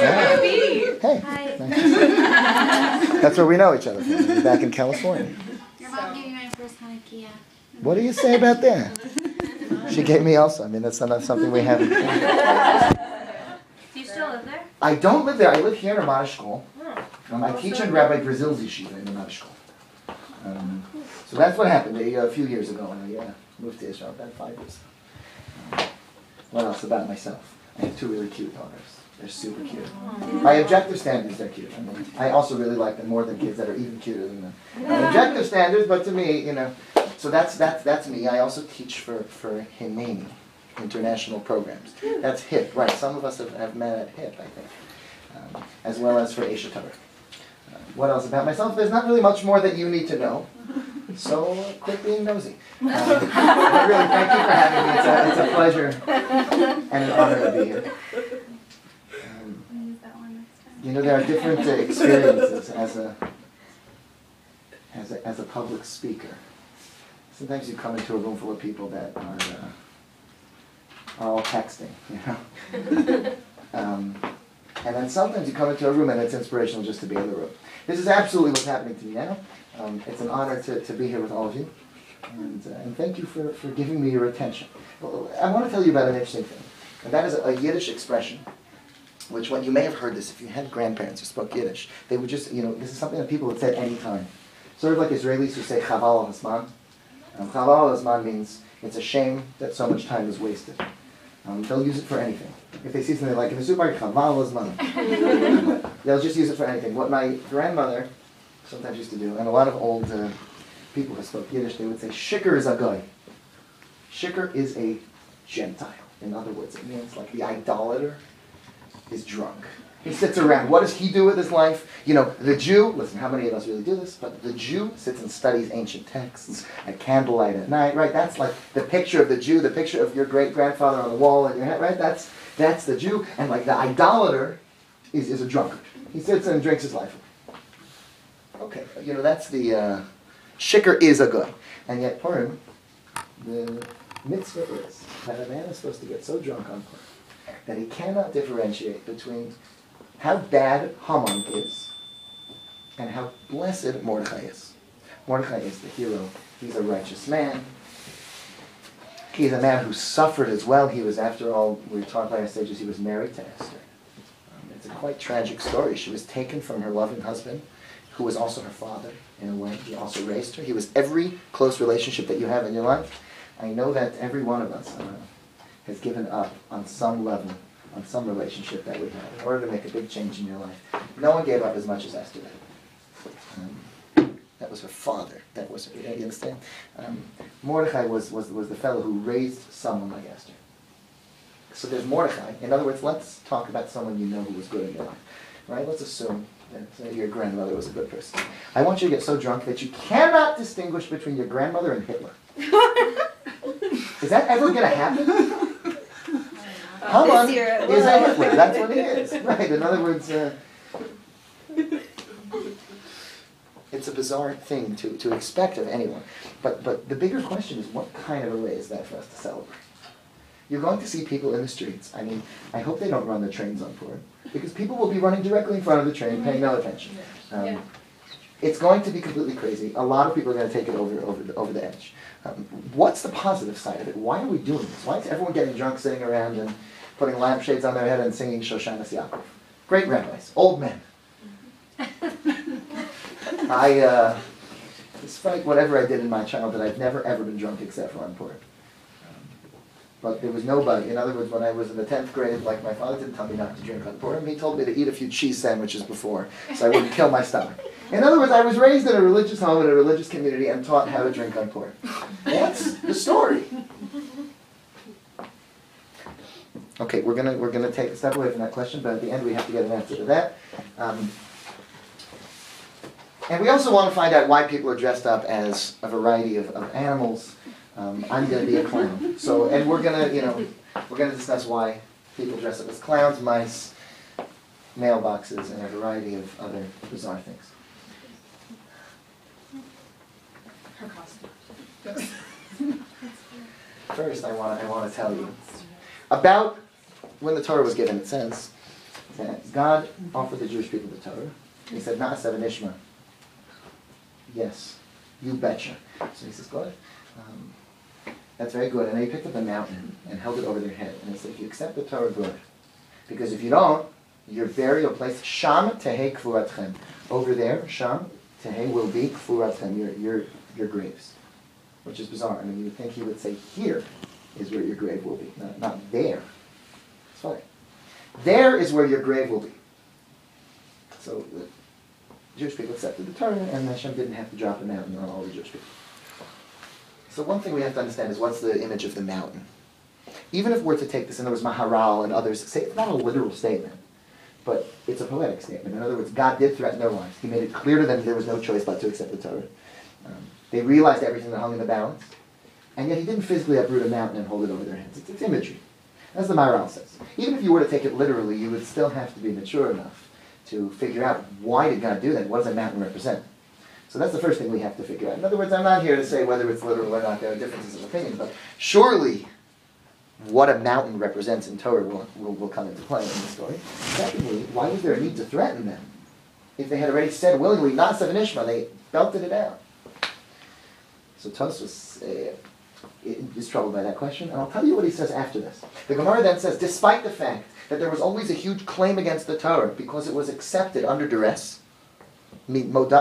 Yeah. Hey. Hi. Nice. That's where we know each other from. Back in California. Your mom gave me my first Hanakia. What do you say about that? She gave me also. I mean, that's not something we haven't. Do you still live there? I don't live there. I live here in Ramada School. Um, I teach in Rabbi Brazil's yeshiva in Ramada School. Um, so that's what happened a, a few years ago. I uh, moved to Israel about five years ago. Um, what else about myself? I have two really cute daughters. They're super cute. By objective standards, they're cute. I, mean, I also really like them more than kids that are even cuter than them. By objective standards, but to me, you know, so that's that's that's me. I also teach for for Hineni, international programs. That's HIP, right? Some of us have, have met at HIP, I think, um, as well as for Aish HaTorah. Uh, what else about myself? There's not really much more that you need to know. So uh, quit being nosy. Um, but really, thank you for having me. It's a, it's a pleasure and an honor to be here. Um, Use that one next time. You know, there are different uh, experiences as a, as a as a public speaker. Sometimes you come into a room full of people that are uh, are all texting, you know. um, and then sometimes you come into a room and it's inspirational just to be in the room. This is absolutely what's happening to me now. Um, it's an honor to, to be here with all of you. And, uh, and thank you for, for giving me your attention. Well, I want to tell you about an interesting thing. And that is a, a Yiddish expression, which when you may have heard this, if you had grandparents who spoke Yiddish, they would just, you know, this is something that people would say any time. Sort of like Israelis who say chaval al-Hasman. Um, chaval means it's a shame that so much time is wasted. Um, they'll use it for anything. If they see something like in the supermarket, chaval al-Hasman. they'll just use it for anything. What my grandmother sometimes used to do, and a lot of old uh, people who spoke Yiddish, they would say, shikr is a guy. Shikr is a Gentile. In other words, it means like the idolater is drunk. He sits around. What does he do with his life? You know, the Jew, listen, how many of us really do this? But the Jew sits and studies ancient texts at candlelight at night, right? That's like the picture of the Jew, the picture of your great grandfather on the wall in your head, right? That's that's the Jew. And like the idolater is, is a drunkard. He sits and drinks his life away. Okay, you know, that's the uh, shikr is a good. And yet Purim, the mitzvah is that a man is supposed to get so drunk on Purim that he cannot differentiate between how bad Haman is and how blessed Mordechai is. Mordechai is the hero. He's a righteous man. He's a man who suffered as well. He was, after all, we talked about stages, he was married to Esther. Um, it's a quite tragic story. She was taken from her loving husband, who was also her father, in a way. He also raised her. He was every close relationship that you have in your life. I know that every one of us uh, has given up on some level, on some relationship that we have, in order to make a big change in your life. No one gave up as much as Esther did. Um, that was her father. That was her. You understand? Um, Mordecai was, was, was the fellow who raised someone like Esther. So there's Mordecai. In other words, let's talk about someone you know who was good in your life. Right? Let's assume that your grandmother was a good person. I want you to get so drunk that you cannot distinguish between your grandmother and Hitler. Is that ever going to happen? Haman it is a. Hitler. That's what he is. Right. In other words, uh, it's a bizarre thing to, to expect of anyone. But, but the bigger question is what kind of a way is that for us to celebrate? You're going to see people in the streets. I mean, I hope they don't run the trains on Purim, because people will be running directly in front of the train, paying no attention. Um, It's going to be completely crazy. A lot of people are going to take it over, over, the, over the edge. Um, what's the positive side of it? Why are we doing this? Why is everyone getting drunk, sitting around, and putting lampshades on their head and singing Shoshanas Yaakov? Great rabbis, old men. I, uh, despite whatever I did in my childhood, I've never ever been drunk except for on Purim. But there was nobody. In other words, when I was in the tenth grade, like my father didn't tell me not to drink on Purim. He told me to eat a few cheese sandwiches before, so I wouldn't kill my stomach. In other words, I was raised in a religious home in a religious community and taught how to drink on Purim. That's the story. Okay, we're gonna we're gonna take a step away from that question, but at the end we have to get an answer to that. Um, and we also want to find out why people are dressed up as a variety of, of animals. Um, I'm going to be a clown. So, and we're going to, you know, we're to discuss why people dress up as clowns, mice, mailboxes, and a variety of other bizarre things. Her costume. First, I want I want to tell you about when the Torah was given. It says, that God offered the Jewish people the Torah. He said, Na'aseh v'nishma. Yes, you betcha. So he says, good. Um, that's very good. And he picked up a mountain and held it over their head. And he said, if you accept the Torah, good. Because if you don't, your burial place, Sham Tehe Kfuratchem. Over there, Sham Tehe will be Kfuratchem, your, your, your graves. Which is bizarre. I mean, you would think he would say, here is where your grave will be, not, not there. Funny. There is where your grave will be. So the Jewish people accepted the Torah, and Hashem didn't have to drop a mountain on all the Jewish people. So one thing we have to understand is what's the image of the mountain. Even if we're to take this, in other words, Maharal and others say it's not a literal statement, but it's a poetic statement. In other words, God did threaten their lives. He made it clear to them there was no choice but to accept the Torah. Um, they realized everything that hung in the balance, and yet He didn't physically uproot a mountain and hold it over their heads. It's, it's imagery. As the Maharal says. Even if you were to take it literally, you would still have to be mature enough to figure out why did God do that? What does a mountain represent? So that's the first thing we have to figure out. In other words, I'm not here to say whether it's literal or not. There are differences of opinion, but surely what a mountain represents in Torah will, will, will come into play in the story. Secondly, why was there a need to threaten them? If they had already said willingly, Na'aseh v'nishma, they belted it out. So Tosfos uh, is troubled by that question, and I'll tell you what he says after this. The Gemara then says, despite the fact that there was always a huge claim against the Torah because it was accepted under duress, there was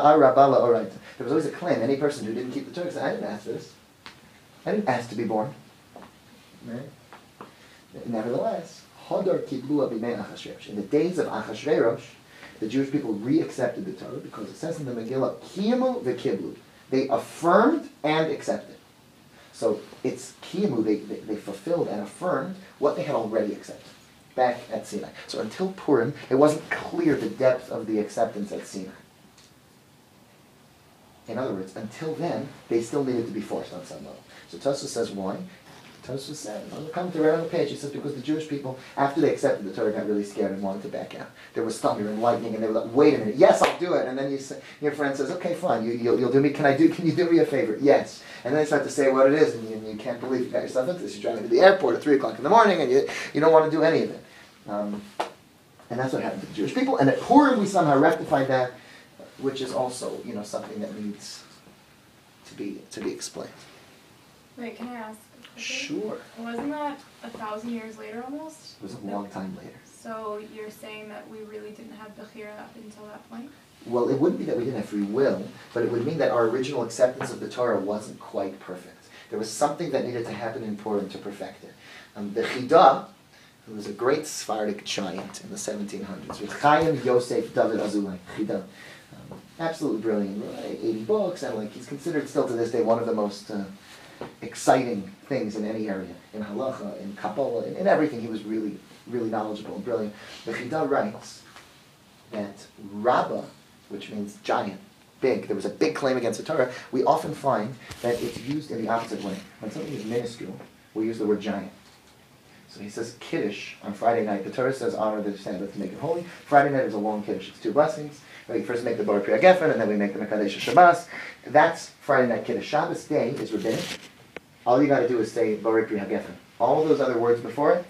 always a claim. Any person who didn't keep the Torah said, I didn't ask this. I didn't ask to be born. Right? Nevertheless. In the days of Achashverosh, the Jewish people re-accepted the Torah because it says in the Megillah, Kiyamu v'kiblu. They affirmed and accepted. So it's Kiyamu, they, they, they fulfilled and affirmed what they had already accepted back at Sinai. So until Purim, it wasn't clear the depth of the acceptance at Sinai. In other words, until then, they still needed to be forced on some level. So Tosfos says why? Tosfos says, on the commentary right on the page, he says because the Jewish people, after they accepted the Torah, got really scared and wanted to back out. There was thunder and lightning, and they were like, "Wait a minute, yes, I'll do it." And then you say, your friend says, "Okay, fine, you, you'll, you'll do me. Can I do? Can you do me a favor?" Yes. And then they start to say what it is, and you, and you can't believe you got yourself into this. You're driving to the airport at three o'clock in the morning, and you you don't want to do any of it. Um, and that's what happened to the Jewish people. And at Purim, we somehow rectified that, which is also, you know, something that needs to be to be explained. Wait, can I ask? Sure. Wasn't that a thousand years later almost? It was a long time later. So you're saying that we really didn't have Bechira up until that point? Well, it wouldn't be that we didn't have free will, but it would mean that our original acceptance of the Torah wasn't quite perfect. There was something that needed to happen in Purim to perfect it. Um, the Chida, who was a great Sephardic giant in the 1700s, with Chaim Yosef David Azulai, Chida. Um, absolutely brilliant, wrote 80 books, and like he's considered still to this day one of the most uh, exciting things in any area, in halacha, in Kabbalah, in, in everything. He was really, really knowledgeable and brilliant. The Chida writes that Rabbah, which means giant, big, there was a big claim against the Torah, we often find that it's used in the opposite way. When something is minuscule, we use the word giant. So he says Kiddush on Friday night. The Torah says honor the Sabbath to make it holy. Friday night is a long Kiddush. It's two blessings. We first make the Borei Pri Hagafen, and then we make the Mekadesh Shabbos. That's Friday night Kiddush. Shabbos day is rabbinic. All you got to do is say Borei Pri Hagafen. All those other words before it,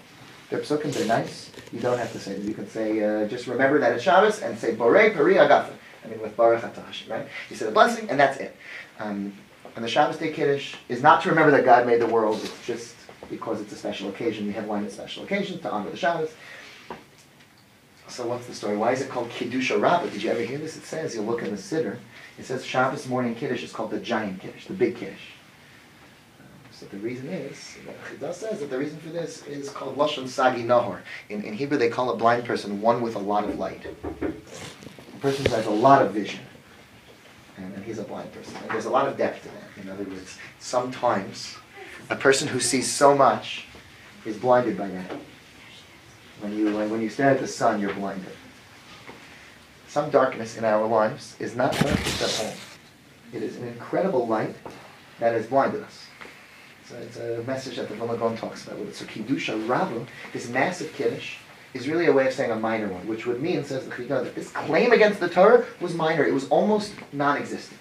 they're psukim, they're nice. You don't have to say them. You can say, uh, just remember that it's Shabbos and say Borei Pri Hagafen. I mean, with Baruch Atash, right? You say the blessing, and that's it. Um, and the Shabbos day Kiddush is not to remember that God made the world. It's just because it's a special occasion. We have one special occasions to honor the Shabbos. So what's the story? Why is it called Kiddusha Rabbah? Did you ever hear this? It says, you look in the Siddur, it says Shabbos morning Kiddush is called the giant Kiddush, the big Kiddush. Um, So the reason is, does says that the reason for this is called Lashon Sagi Nahor. In, in Hebrew they call a blind person one with a lot of light. A person who has a lot of vision. And, and he's a blind person. And there's a lot of depth to that. In other words, sometimes a person who sees so much is blinded by that. When you, when you stare at the sun, you're blinded. Some darkness in our lives is not darkness at all. It is an incredible light that has blinded us. So it's a message that the Vilna Gaon talks about with it. So Kiddusha Rabbah, this massive Kiddush, is really a way of saying a minor one, which would mean, says the Chida, that this claim against the Torah was minor. It was almost non-existent.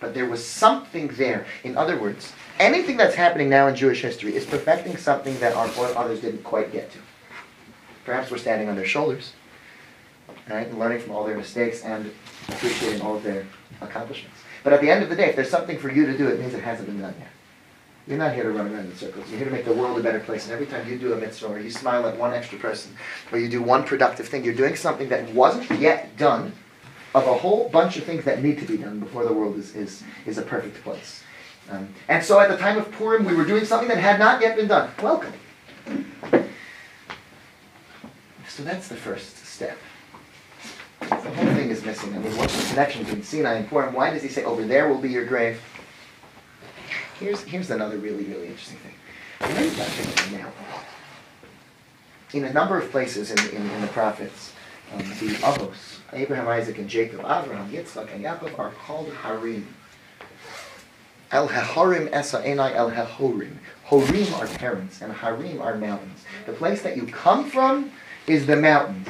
But there was something there. In other words, anything that's happening now in Jewish history is perfecting something that our forefathers didn't quite get to. Perhaps we're standing on their shoulders. right? And learning from all their mistakes and appreciating all of their accomplishments. But at the end of the day, if there's something for you to do, it means it hasn't been done yet. You're not here to run around in circles. You're here to make the world a better place. And every time you do a mitzvah or you smile at one extra person or you do one productive thing, you're doing something that wasn't yet done of a whole bunch of things that need to be done before the world is, is, is a perfect place. Um, and so at the time of Purim, we were doing something that had not yet been done. Welcome. So that's the first step. The whole thing is missing. I mean, what's the connection between Sinai and Purim? Why does he say, over there will be your grave? Here's, here's another really, really interesting thing. Now. In a number of places in, in, in the prophets, um, the Avos, Abraham, Isaac, and Jacob, Abraham, Yitzchak, and Yaakov are called Harim. El Harim Esa Enai El Hahorim. Horim are parents, and Harim are mountains. The place that you come from is the mountains.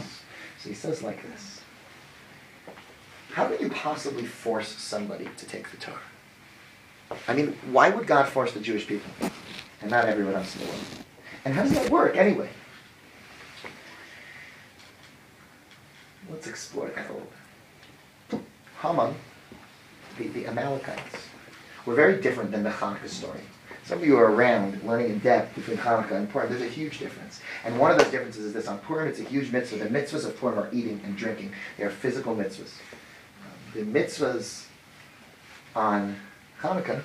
So he says like this. How can you possibly force somebody to take the Torah? I mean, why would God force the Jewish people and not everyone else in the world? And how does that work anyway? Let's explore that a little bit. Haman, the, the Amalekites, were very different than the Hanukkah story. Some of you are around learning in depth between Hanukkah and Purim. There's a huge difference. And one of those differences is this. On Purim, it's a huge mitzvah. The mitzvahs of Purim are eating and drinking. They are physical mitzvahs. The mitzvahs on Hanukkah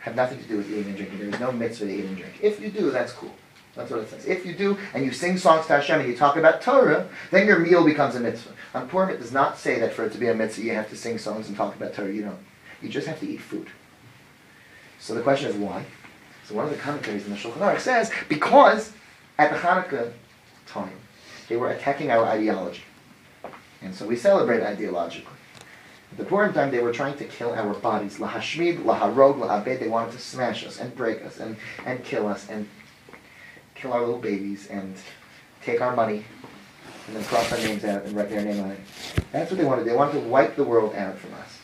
have nothing to do with eating and drinking. There is no mitzvah to eat and drink. If you do, that's cool. That's what it says. If you do, and you sing songs to Hashem and you talk about Torah, then your meal becomes a mitzvah. On Purim, it does not say that for it to be a mitzvah, you have to sing songs and talk about Torah. You don't. You just have to eat food. So the question is why? So one of the commentaries in the Shulchan Aruch says, because at the Hanukkah time, they were attacking our ideology. And so we celebrate ideologically. The Purim time, they were trying to kill our bodies. Lahashmid, laharog, lahabed. They wanted to smash us and break us and, and kill us and kill our little babies and take our money and then cross our names out and write their name on it. That's what they wanted. They wanted to wipe the world out from us.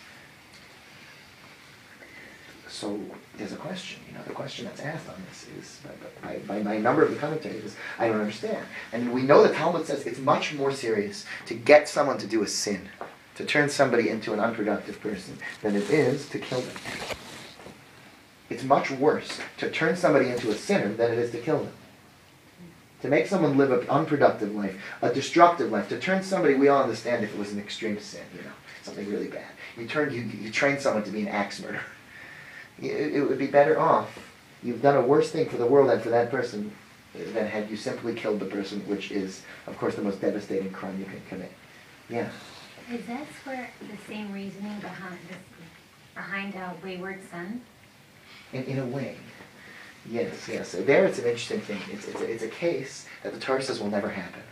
So there's a question. You know, the question that's asked on this is by, by, by a number of the commentators is, I don't understand. And we know the Talmud says it's much more serious to get someone to do a sin, to turn somebody into an unproductive person, than it is to kill them. It's much worse to turn somebody into a sinner than it is to kill them. To make someone live an unproductive life, a destructive life, to turn somebody, we all understand if it was an extreme sin, you know, something really bad. You turn, you, you train someone to be an axe murderer. It, it would be better off. You've done a worse thing for the world and for that person than had you simply killed the person, which is, of course, the most devastating crime you can commit. Yeah. Is that for the same reasoning behind this, behind a wayward son? In, in a way. Yes, yes. There it's an interesting thing. It's, it's, a, it's a case that the Torah says will never happen.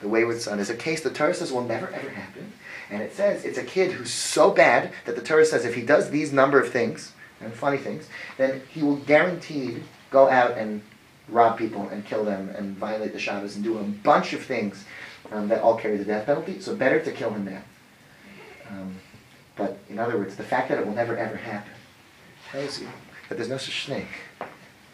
The wayward son is a case the Torah says will never ever happen. And it says it's a kid who's so bad that the Torah says if he does these number of things, and funny things, then he will guaranteed go out and rob people and kill them and violate the Shabbos and do a bunch of things um, that all carry the death penalty. So better to kill him now. Um, but in other words, the fact that it will never ever happen tells you that there's no such thing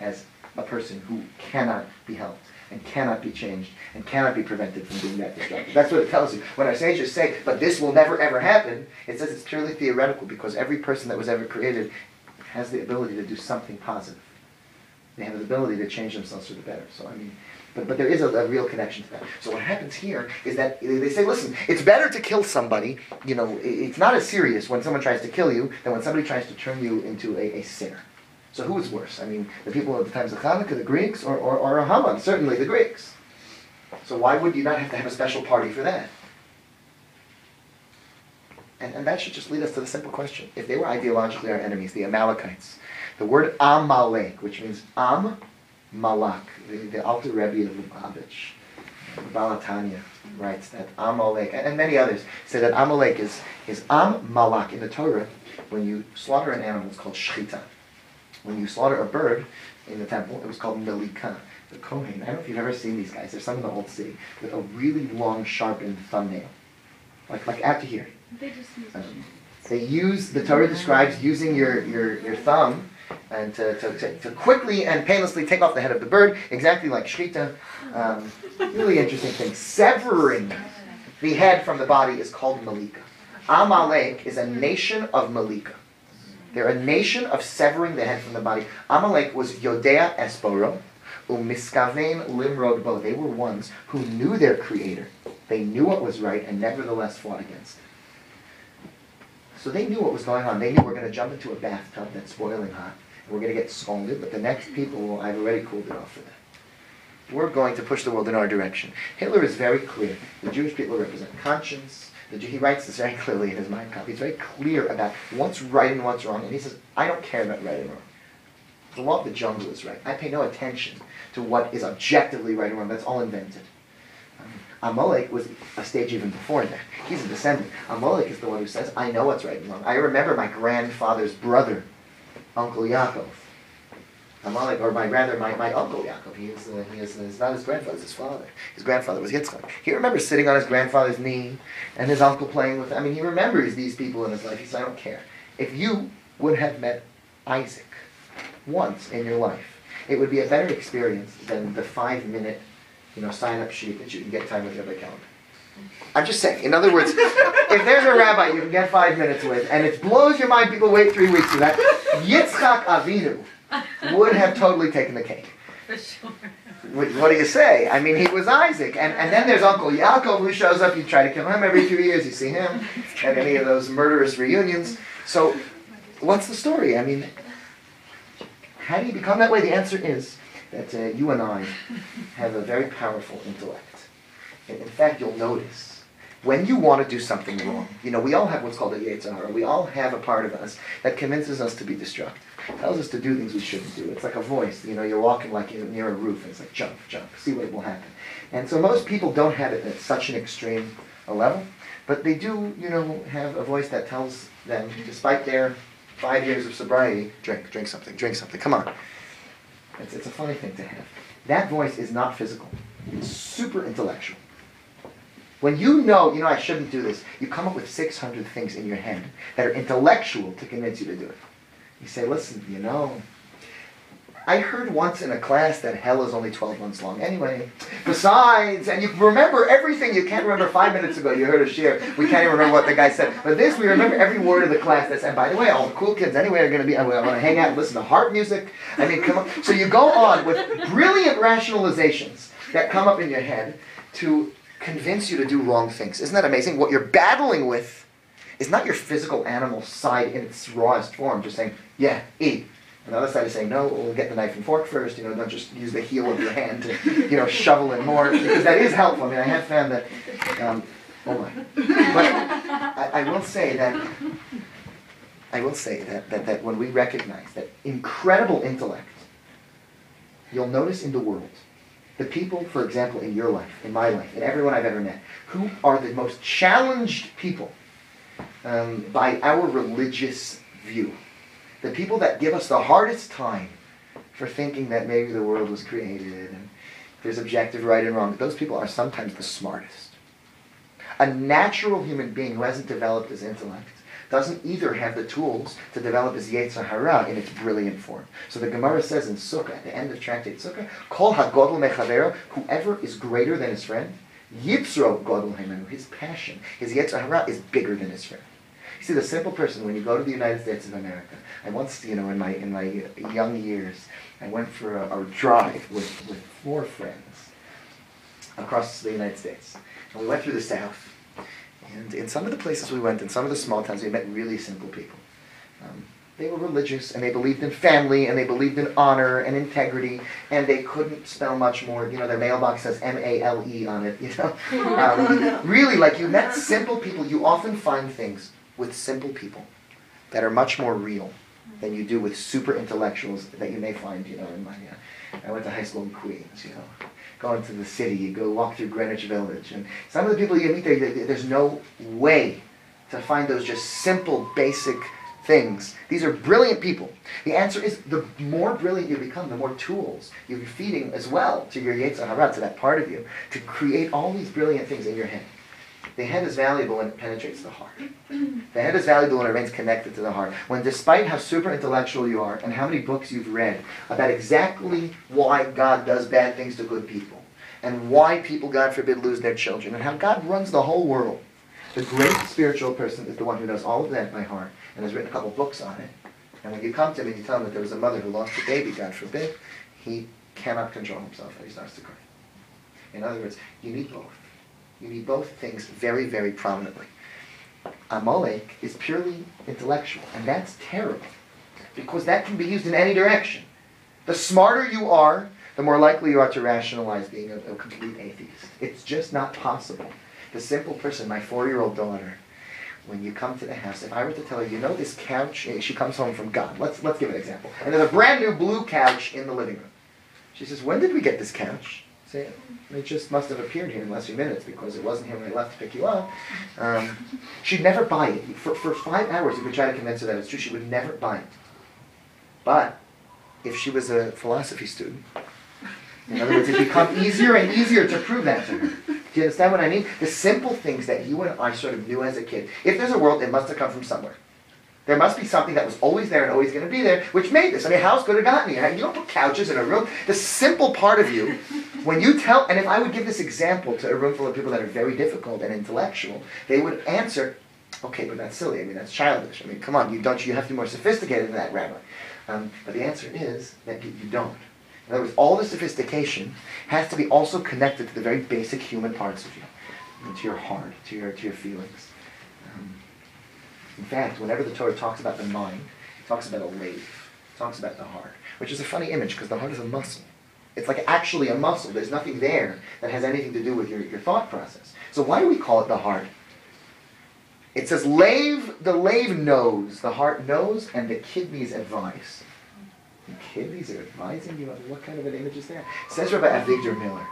as a person who cannot be helped and cannot be changed and cannot be prevented from being that destructive. That's what it tells you. When our sages say, but this will never ever happen, it says it's purely theoretical because every person that was ever created has the ability to do something positive. They have the ability to change themselves for the better. So I mean, but, but there is a, a, real connection to that. So what happens here is that they say, listen, it's better to kill somebody. You know, it's not as serious when someone tries to kill you than when somebody tries to turn you into a, a sinner. So who is worse? I mean, the people at the times of Hanukkah, the Greeks, or, or, or Haman? Certainly the Greeks. So why would you not have to have a special party for that? And, and that should just lead us to the simple question. If they were ideologically our enemies, the Amalekites, the word Amalek, which means Am Malak, the, the Alter Rebbe of Lubavitch, Baal HaTanya writes that Amalek, and, and many others say that Amalek is, is Am Malak in the Torah. When you slaughter an animal, it's called Shchita. When you slaughter a bird in the temple, it was called Melika. The Kohen, I don't know if you've ever seen these guys, there's some in the old city, with a really long, sharpened thumbnail. Like, like out to here. They just use Um, they use, the Torah describes using your, your, your thumb and to, to, to, quickly and painlessly take off the head of the bird, exactly like Shchita. Um, really interesting thing. Severing the head from the body is called Malika. Amalek is a nation of Malika. They're a nation of severing the head from the body. Amalek was Yodea Esporo, Umiskavein Limrod Bo. They were ones who knew their creator. They knew what was right and nevertheless fought against it. So they knew what was going on. They knew we're going to jump into a bathtub that's boiling hot. We're going to get scalded, but the next people, I've already cooled it off for them. We're going to push the world in our direction. Hitler is very clear. The Jewish people represent conscience. The, he writes this very clearly in his Mein Kampf. He's very clear about what's right and what's wrong. And he says, I don't care about right and wrong. The law of the jungle is right. I pay no attention to what is objectively right and wrong. That's all invented. Um, Amalek was a stage even before that. He's a descendant. Amalek is the one who says, I know what's right and wrong. I remember my grandfather's brother, Uncle Yaakov. Amalek, or my rather, my, my uncle Yaakov. He is, uh, he is uh, not his grandfather, it's his father. His grandfather was Yitzchak. He remembers sitting on his grandfather's knee and his uncle playing with. I mean, he remembers these people in his life. He says, I don't care. If you would have met Isaac once in your life, it would be a better experience than the five-minute you know, sign up sheet that you can get time with Rabbi calendar. I'm just saying. In other words, if there's a rabbi you can get five minutes with, and it blows your mind, people wait three weeks for that. Yitzchak Avinu would have totally taken the cake. For sure. What, what do you say? I mean, he was Isaac, and, and then there's Uncle Yaakov who shows up. You try to kill him every few years. You see him at any of those murderous reunions. So, what's the story? I mean, how do you become that way? The answer is that uh, you and I have a very powerful intellect. In, fact, you'll notice when you want to do something wrong, you know, we all have what's called a Yetzer Hara. We all have a part of us that convinces us to be destructive, tells us to do things we shouldn't do. It's like a voice. You know, you're walking like near a roof, and it's like jump, jump, see what will happen. And so most people don't have it at such an extreme a level, but they do, you know, have a voice that tells them, despite their five years of sobriety, drink, drink something, drink something. Come on. It's, it's a funny thing to have. That voice is not physical. It's super intellectual. When you know, you know, I shouldn't do this, you come up with 600 things in your head that are intellectual to convince you to do it. You say, listen, you know, I heard once in a class that hell is only 12 months long. Anyway, besides, and you remember everything you can't remember five minutes ago, you heard a share. We can't even remember what the guy said. But this, we remember every word of the class that said, by the way, all the cool kids anyway are going to be, I'm going to hang out and listen to harp music. I mean, come on. So you go on with brilliant rationalizations that come up in your head to convince you to do wrong things. Isn't that amazing? What you're battling with is not your physical animal side in its rawest form, just saying, yeah, eat. And the other side is saying, no, we'll get the knife and fork first, you know, don't just use the heel of your hand to, you know, shovel in more, because that is helpful. I mean, I have found that, um, oh my. But I, I will say that, I will say that, that, that when we recognize that incredible intellect, you'll notice in the world, the people, for example, in your life, in my life, in everyone I've ever met, who are the most challenged people um, by our religious view. The people that give us the hardest time for thinking that maybe the world was created and there's objective right and wrong, those people are sometimes the smartest. A natural human being who hasn't developed his intellect doesn't either have the tools to develop his Yetzer Hara in its brilliant form. So the Gemara says in Sukkah, at the end of Tractate Sukkah, Kol HaGodel Mechavera, whoever is greater than his friend, Yitzro Godel Himenu, his passion, his Yetzer Hara is bigger than his friend. You see, the simple person, when you go to the United States of America, I once, you know, in my, in my young years, I went for a, a drive with, with four friends across the United States. And we went through the South. And in some of the places we went, in some of the small towns, we met really simple people. Um, they were religious and they believed in family and they believed in honor and integrity and they couldn't spell much more. You know, their mailbox says M A L E on it. You know, um, really, like you met simple people. You often find things with simple people that are much more real than you do with super intellectuals that you may find. You know, in my uh, I went to high school in Queens. You know, go into the city, you go walk through Greenwich Village, and some of the people you meet there, there's no way to find those just simple, basic things. These are brilliant people. The answer is the more brilliant you become, the more tools you're feeding as well to your Yetzer Hara, to that part of you, to create all these brilliant things in your head. The head is valuable when it penetrates the heart. The head is valuable when it remains connected to the heart. When, despite how super intellectual you are and how many books you've read about exactly why God does bad things to good people, and why people, God forbid, lose their children, and how God runs the whole world. The great spiritual person is the one who knows all of that by heart and has written a couple books on it. And when you come to him and you tell him that there was a mother who lost a baby, God forbid, he cannot control himself and he starts to cry. In other words, you need both. You need both things very, very prominently. Amalek is purely intellectual, and that's terrible because that can be used in any direction. The smarter you are, the more likely you are to rationalize being a, a complete atheist. It's just not possible. The simple person, my four year old daughter, when you come to the house, if I were to tell her, you know this couch, eh, she comes home from God. Let's, let's give an example. And there's a brand new blue couch in the living room. She says, when did we get this couch? Say, it just must have appeared here in the last few minutes because it wasn't here when I left to pick you up. Um, she'd never buy it. For, for five hours, you could try to convince her that it's true. She would never buy it. But if she was a philosophy student, in other words, it become easier and easier to prove that to her. Do you understand what I mean? The simple things that you and I sort of knew as a kid. If there's a world, it must have come from somewhere. There must be something that was always there and always going to be there, which made this. I mean, how else could it have gotten here? You don't put couches in a room. The simple part of you, when you tell, and if I would give this example to a room full of people that are very difficult and intellectual, they would answer, okay, but that's silly. I mean, that's childish. I mean, come on, you don't you have to be more sophisticated than that, Rabbi? Um, but the answer is that you, you don't. In other words, all the sophistication has to be also connected to the very basic human parts of you, to your heart, to your, to your feelings. In fact, whenever the Torah talks about the mind, it talks about a lave, it talks about the heart, which is a funny image because the heart is a muscle. It's like actually a muscle. There's nothing there that has anything to do with your, your thought process. So why do we call it the heart? It says lave, the lave knows, the heart knows, and the kidneys advise. The kidneys are advising you. What kind of an image is that? Says Rabbi Avigdor Miller.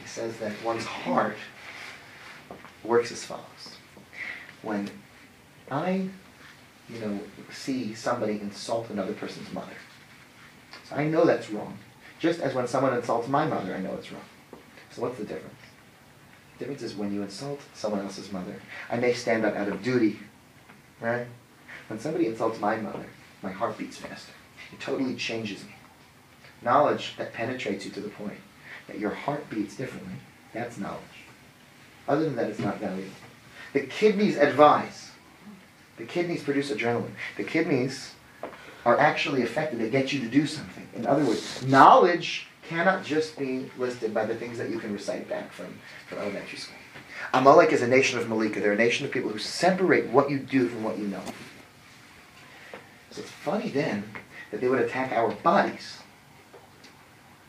He says that one's heart works as follows. When I, you know, see somebody insult another person's mother, so I know that's wrong. Just as when someone insults my mother, I know it's wrong. So what's the difference? The difference is when you insult someone else's mother, I may stand up out of duty, right? When somebody insults my mother, my heart beats faster. It totally changes me. Knowledge that penetrates you to the point that your heart beats differently, that's knowledge. Other than that, it's not valuable. The kidneys advise. The kidneys produce adrenaline. The kidneys are actually affected. They get you to do something. In other words, knowledge cannot just be listed by the things that you can recite back from, from elementary school. Amalek is a nation of Malika. They're a nation of people who separate what you do from what you know. So it's funny then that they would attack our bodies.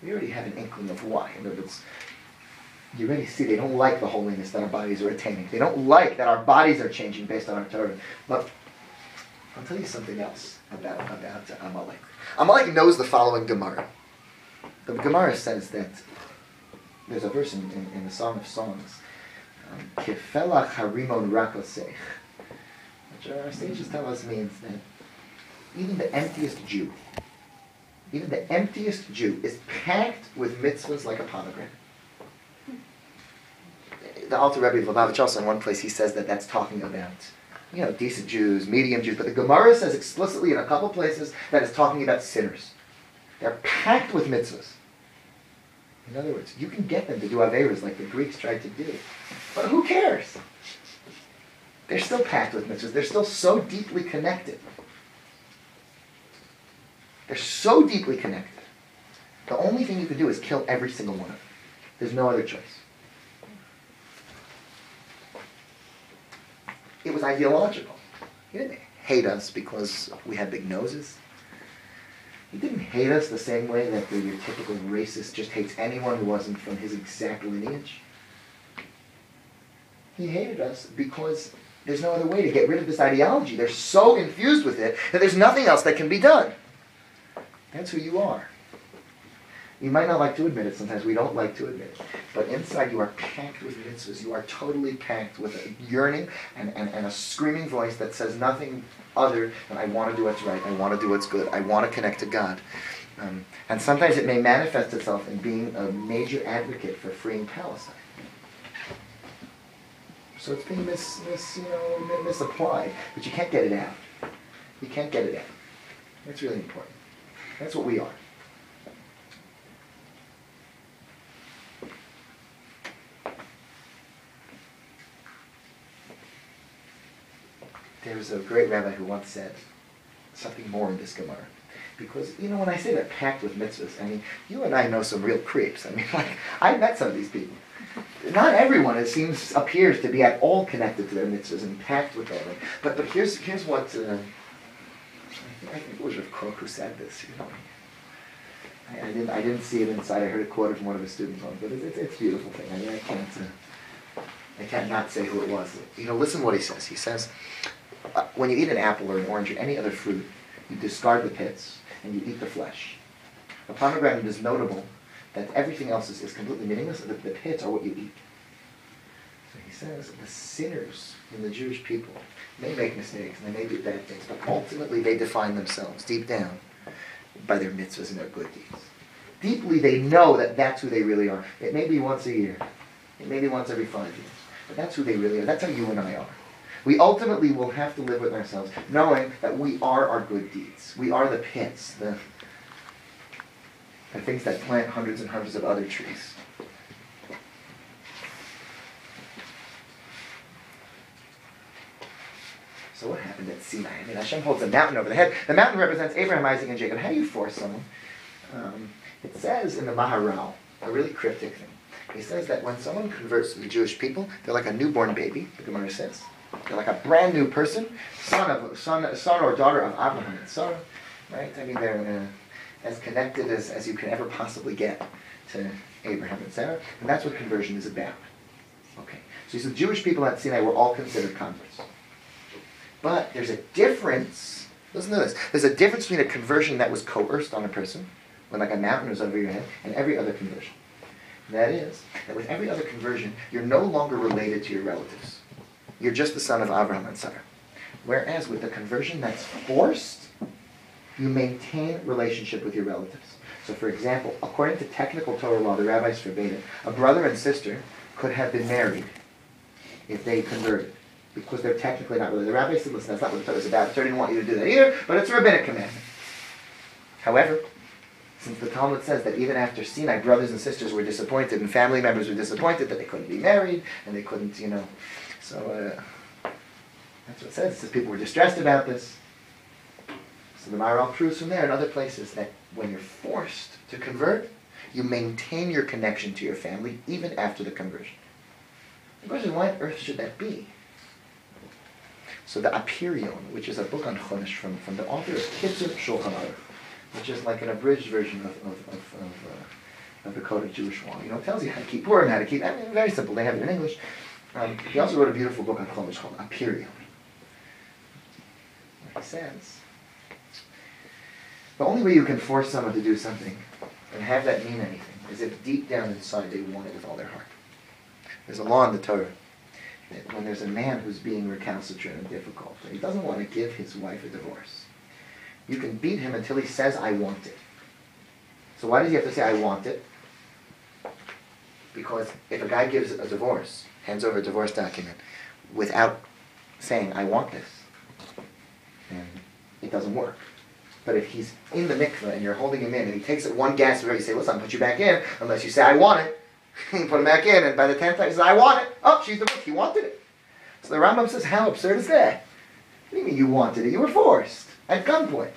We already have an inkling of why. In other words, you really see they don't like the holiness that our bodies are attaining. They don't like that our bodies are changing based on our Torah. But I'll tell you something else about, about Amalek. Amalek knows the following Gemara. The Gemara says that there's a verse in, in, in the Song of Songs, um, Kefelach harimon rakosech, which our sages tell us means that even the emptiest Jew, even the emptiest Jew is packed with mitzvahs like a pomegranate. The Alter Rebbe of Lubavitch also in one place he says that that's talking about you know decent Jews, medium Jews, but the Gemara says explicitly in a couple places that it's talking about sinners. They're packed with mitzvahs. In other words, you can get them to do averas like the Greeks tried to do, but who cares? They're still packed with mitzvahs. They're still so deeply connected. They're so deeply connected. The only thing you can do is kill every single one of them. There's no other choice. It was ideological. He didn't hate us because we had big noses. He didn't hate us the same way that the, your typical racist just hates anyone who wasn't from his exact lineage. He hated us because there's no other way to get rid of this ideology. They're so infused with it that there's nothing else that can be done. That's who you are. You might not like to admit it, sometimes we don't like to admit it. But inside you are packed with mitzvahs. You are totally packed with a yearning and, and, and a screaming voice that says nothing other than I want to do what's right, I want to do what's good, I want to connect to God. Um, and sometimes it may manifest itself in being a major advocate for freeing Palestine. So it's being mis, mis, you know, misapplied, but you can't get it out. You can't get it out. That's really important. That's what we are. There was a great rabbi who once said something more in this Gemara. Because, you know, when I say they're packed with mitzvahs, I mean, you and I know some real creeps. I mean, like, I met some of these people. Not everyone, it seems, appears to be at all connected to their mitzvahs and packed with them. But, but here's, here's what, uh, I, think, it was Rav Kook who said this, you know. I, I, didn't, I didn't see it inside, I heard a quote from one of his students on it, but it, it, it's a beautiful thing. I mean, I can't, uh, I can't not say who it was. You know, listen to what he says. He says, Uh, when you eat an apple or an orange or any other fruit, you discard the pits and you eat the flesh. A pomegranate is notable that everything else is, is completely meaningless. The, the pits are what you eat. So he says the sinners in the Jewish people may make mistakes and they may do bad things, but ultimately they define themselves deep down by their mitzvahs and their good deeds. Deeply they know that that's who they really are. It may be once a year. It may be once every five years. But that's who they really are. That's how you and I are. We ultimately will have to live with ourselves, knowing that we are our good deeds. We are the pits, the, the things that plant hundreds and hundreds of other trees. So what happened at Sinai? I mean, Hashem holds a mountain over the head. The mountain represents Abraham, Isaac, and Jacob. How do you force someone? Um, it says in the Maharal, a really cryptic thing. He says that when someone converts to the Jewish people, they're like a newborn baby, the Gemara says. They're like a brand new person, son of son, son or daughter of Abraham and Sarah, right? I mean, they're uh, as connected as, as you can ever possibly get to Abraham and Sarah, and that's what conversion is about. Okay, so the Jewish people at Sinai were all considered converts, but there's a difference. Listen to this. There's a difference between a conversion that was coerced on a person, when like a mountain was over your head, and every other conversion. That is, that with every other conversion, you're no longer related to your relatives. You're just the son of Abraham and Sarah. Whereas with the conversion that's forced, you maintain relationship with your relatives. So for example, according to technical Torah law, the rabbis forbade it. A brother and sister could have been married if they converted. Because they're technically not related. The rabbi said, listen, that's not what the Torah is about. The Torah didn't want you to do that either, but it's a rabbinic commandment. However, since the Talmud says that even after Sinai, brothers and sisters were disappointed and family members were disappointed that they couldn't be married and they couldn't, you know. So uh, that's what it says. It says people were distressed about this. So the Maharal proves from there and other places that when you're forced to convert, you maintain your connection to your family even after the conversion. The question is, why on earth should that be? So the Apirion, which is a book on Chumash from, from the author of Kitzur Shulchan Aruch, which is like an abridged version of, of, of, of, uh, of the Code of Jewish Law. You know, it tells you how to keep Purim, how to keep, I mean, very simple. They have it in English. Um, he also wrote a beautiful book on Chumash called Apirion. He says, the only way you can force someone to do something and have that mean anything is if deep down inside they want it with all their heart. There's a law in the Torah that when there's a man who's being recalcitrant and difficult, and he doesn't want to give his wife a divorce, you can beat him until he says, I want it. So why does he have to say, I want it? Because if a guy gives a divorce, hands over a divorce document, without saying, I want this, then it doesn't work. But if he's in the mikveh and you're holding him in and he takes it one gasp you say, listen, I'll put you back in, unless you say, I want it, you put him back in, and by the tenth time he says, I want it. Oh, she's the He wanted it. So the Rambam says, how absurd is that? What do you mean you wanted it? You were forced at gunpoint.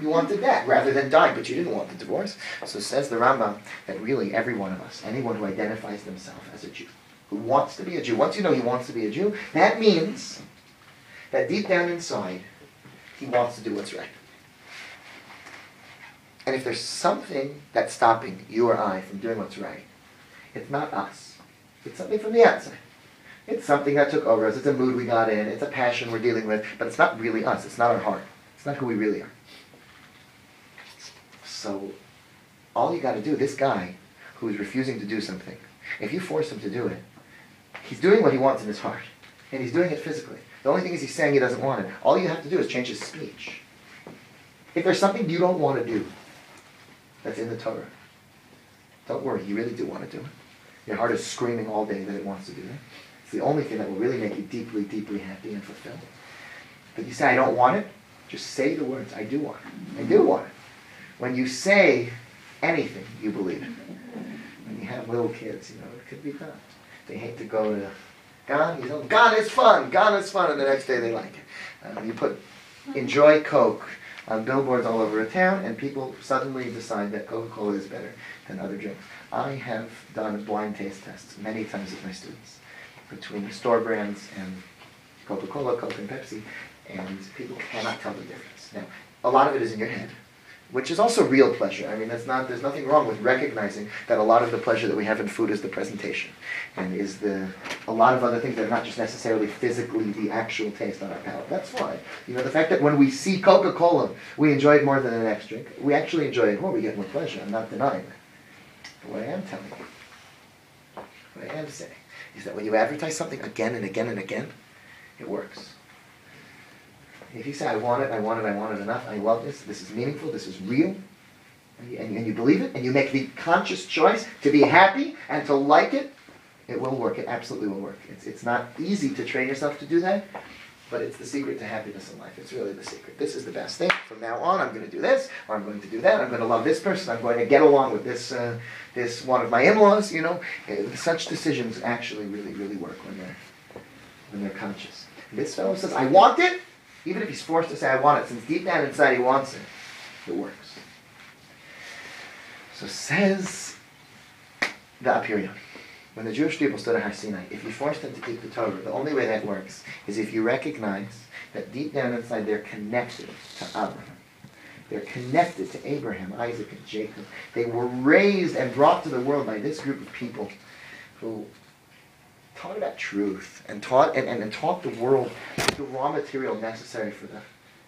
You wanted that rather than die, but you didn't want the divorce. So says the Rambam that really every one of us, anyone who identifies themselves as a Jew, who wants to be a Jew, once you know he wants to be a Jew, that means that deep down inside, he wants to do what's right. And if there's something that's stopping you or I from doing what's right, it's not us. It's something from the outside. It's something that took over us. It's a mood we got in. It's a passion we're dealing with. But it's not really us. It's not our heart. It's not who we really are. So, all you got to do, this guy who is refusing to do something, if you force him to do it, he's doing what he wants in his heart. And he's doing it physically. The only thing is he's saying he doesn't want it. All you have to do is change his speech. If there's something you don't want to do that's in the Torah, don't worry, you really do want to do it. Your heart is screaming all day that it wants to do it. It's the only thing that will really make you deeply, deeply happy and fulfilled. But you say, I don't want it, just say the words, I do want it. I do want it. When you say anything, you believe it. When you have little kids, you know, it could be done. They hate to go to God. You know, God is fun, God is fun, and the next day they like it. Um, you put enjoy Coke on billboards all over a town, and people suddenly decide that Coca-Cola is better than other drinks. I have done blind taste tests many times with my students between store brands and Coca-Cola, Coke, and Pepsi, and people cannot tell the difference. Now, a lot of it is in your head, which is also real pleasure. I mean, that's not, there's nothing wrong with recognizing that a lot of the pleasure that we have in food is the presentation, and is the, a lot of other things that are not just necessarily physically the actual taste on our palate. That's fine. You know, the fact that when we see Coca-Cola, we enjoy it more than the next drink. We actually enjoy it more, we get more pleasure, I'm not denying that. But what I am telling you, what I am saying, is that when you advertise something again and again and again, it works. If you say, I want it, I want it, I want it enough, I love this, this is meaningful, this is real, and you, and and you believe it, and you make the conscious choice to be happy and to like it, it will work. It absolutely will work. It's, it's not easy to train yourself to do that, but it's the secret to happiness in life. It's really the secret. This is the best thing. From now on, I'm going to do this, or I'm going to do that. I'm going to love this person. I'm going to get along with this, uh, this one of my in-laws. You know, Uh, such decisions actually really, really work when they're, when they're conscious. This fellow says, "I want it," even if he's forced to say, "I want it," since deep down inside he wants it. It works. So says the Apirion. When the Jewish people stood at Har Sinai, if you force them to keep the Torah, the only way that works is if you recognize that deep down inside they're connected to Abraham. They're connected to Abraham, Isaac, and Jacob. They were raised and brought to the world by this group of people who taught about truth and taught and, and, and taught the world the raw material necessary for the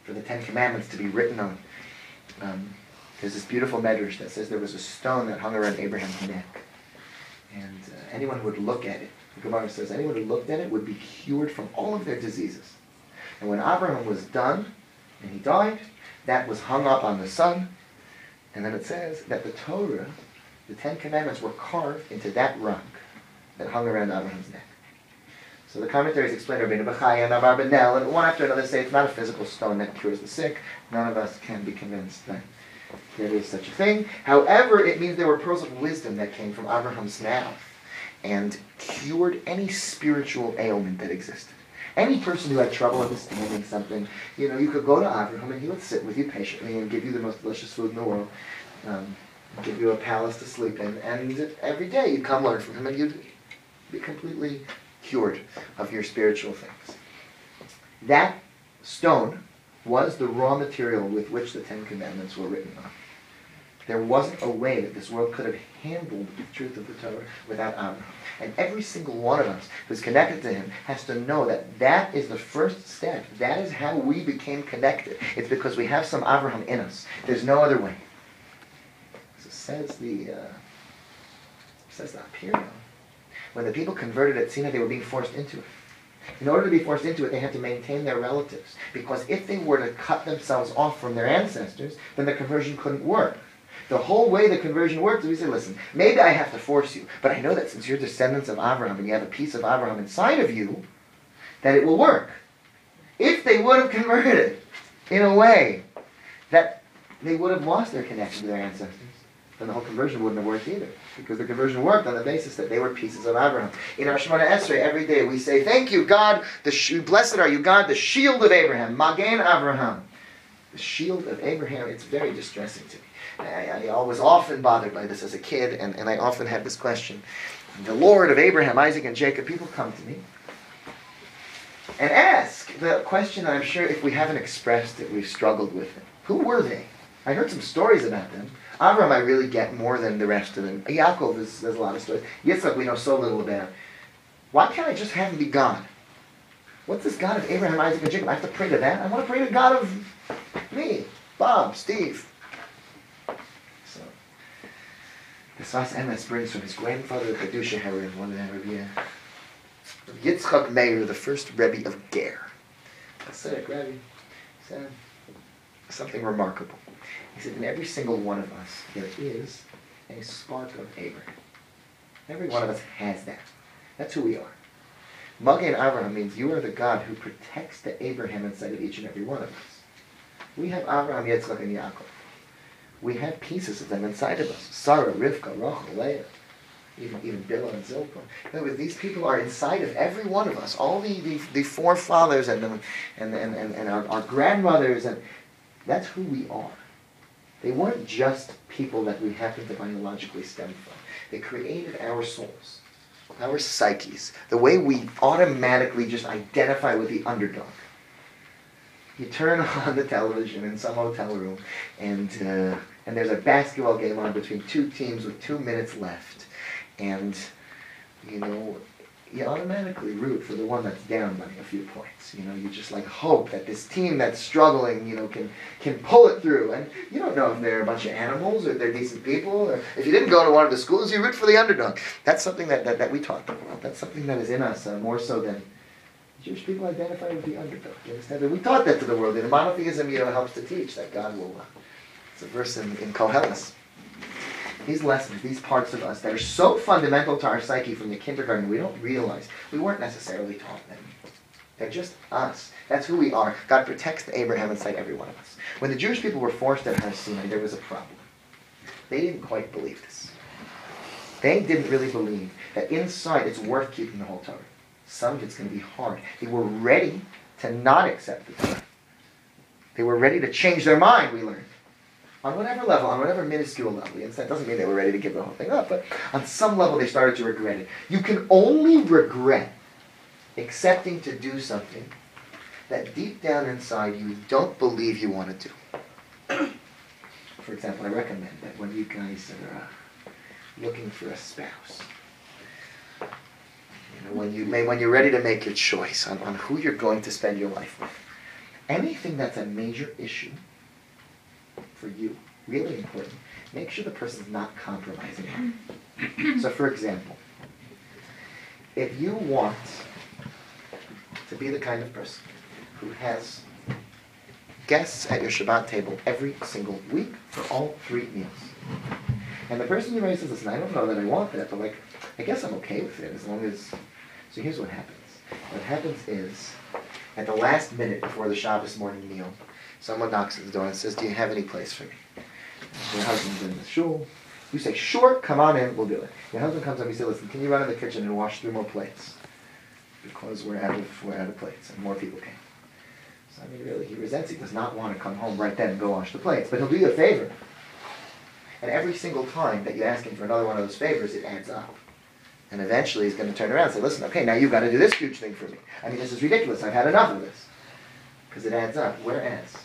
for the Ten Commandments to be written on. Um, there's this beautiful medrash that says there was a stone that hung around Abraham's neck. And uh, anyone who would look at it, the Gemara says, anyone who looked at it would be cured from all of their diseases. And when Abraham was done and he died, that was hung up on the sun. And then it says that the Torah, the Ten Commandments, were carved into that rock that hung around Abraham's neck. So the commentaries explain Rabbeinu Bechaya and Abarbanel, and one after another say it's not a physical stone that cures the sick. None of us can be convinced that there is such a thing. However, it means there were pearls of wisdom that came from Abraham's mouth and cured any spiritual ailment that existed. Any person who had trouble understanding something, you know, you could go to Abraham and he would sit with you patiently and give you the most delicious food in the world, um, give you a palace to sleep in, and every day you'd come learn from him and you'd be completely cured of your spiritual things. That stone was the raw material with which the Ten Commandments were written on. There wasn't a way that this world could have handled the truth of the Torah without Abraham. And every single one of us who's connected to him has to know that that is the first step. That is how we became connected. It's because we have some Abraham in us. There's no other way. So says the uh, says the Apirion. When the people converted at Sinai, they were being forced into it. In order to be forced into it, they had to maintain their relatives. Because if they were to cut themselves off from their ancestors, then the conversion couldn't work. The whole way the conversion works is we say, listen, maybe I have to force you, but I know that since you're descendants of Abraham and you have a piece of Abraham inside of you, that it will work. If they would have converted in a way that they would have lost their connection to their ancestors, then the whole conversion wouldn't have worked either. Because the conversion worked on the basis that they were pieces of Abraham. In our Shemona Esrei, every day we say, Thank you, God, the sh- blessed are you, God, the shield of Abraham, Magen Abraham. The shield of Abraham, it's very distressing to me. I, I was often bothered by this as a kid, and, and I often had this question. The Lord of Abraham, Isaac, and Jacob, people come to me and ask the question I'm sure if we haven't expressed it, we've struggled with it. Who were they? I heard some stories about them. Avram, I really get more than the rest of them. Yaakov, is, there's a lot of stories. Yitzchak, we know so little about. Why can't I just have him be God? What's this God of Abraham, Isaac, and Jacob? I have to pray to that? I want to pray to God of me, Bob, Steve. So, the Sfas Emes brings from his grandfather, Chiddushei HaRim, one of the Rabbi, uh, Rabbi Yitzchak Meir, the first Rebbe of Ger. Hasidic Rebbe, said something remarkable. He said, in every single one of us, there is a spark of Abraham. Every one of us has that. That's who we are. Magen Abraham means you are the God who protects the Abraham inside of each and every one of us. We have Abraham, Yitzchak, and Yaakov. We have pieces of them inside of us. Sarah, Rivka, Rachel, Leah. even, even Bilhah and Zilpah. In other words, these people are inside of every one of us. All the, the, the forefathers and, the, and, and, and, and our, our grandmothers, and that's who we are. They weren't just people that we happen to biologically stem from. They created our souls, our psyches, the way we automatically just identify with the underdog. You turn on the television in some hotel room, and uh, and there's a basketball game on between two teams with two minutes left, and you know you automatically root for the one that's down by a few points. You know, you just like hope that this team that's struggling, you know, can can pull it through. And you don't know if they're a bunch of animals or they're decent people. Or if you didn't go to one of the schools, you root for the underdog. That's something that, that, that we taught the world. That's something that is in us uh, more so than Jewish people identify with the underdog. You understand? And we taught that to the world. And monotheism, you know, helps to teach that God will. Uh, it's a verse in, in Koheles. These lessons, these parts of us that are so fundamental to our psyche from the kindergarten, we don't realize we weren't necessarily taught them. They're just us. That's who we are. God protects the Abraham inside every one of us. When the Jewish people were forced at Har Sinai, there was a problem. They didn't quite believe this. They didn't really believe that inside it's worth keeping the whole Torah. Some of it's going to be hard. They were ready to not accept the Torah. They were ready to change their mind, we learned. On whatever level, on whatever minuscule level. That doesn't mean they were ready to give the whole thing up, but on some level they started to regret it. You can only regret accepting to do something that deep down inside you don't believe you want to do. For example, I recommend that when you guys are uh, looking for a spouse, you know, when you may, when you're ready to make your choice on, on who you're going to spend your life with, anything that's a major issue for you, really important, make sure the person's not compromising on it. So, for example, if you want to be the kind of person who has guests at your Shabbat table every single week for all three meals. And the person who says, listen, I don't know that I want that, but like, I guess I'm okay with it as long as. So here's what happens. What happens is, at the last minute before the Shabbos morning meal, someone knocks at the door and says, Do you have any place for me? Your husband's in the shul. You say, Sure, come on in, we'll do it. Your husband comes up and you say, Listen, can you run in the kitchen and wash three more plates? Because we're out of we're out of plates and more people came. So I mean really he resents, he does not want to come home right then and go wash the plates. But he'll do you a favor. And every single time that you ask him for another one of those favors, it adds up. And eventually he's going to turn around and say, listen, okay, now you've got to do this huge thing for me. I mean, this is ridiculous. I've had enough of this. Because it adds up. Whereas,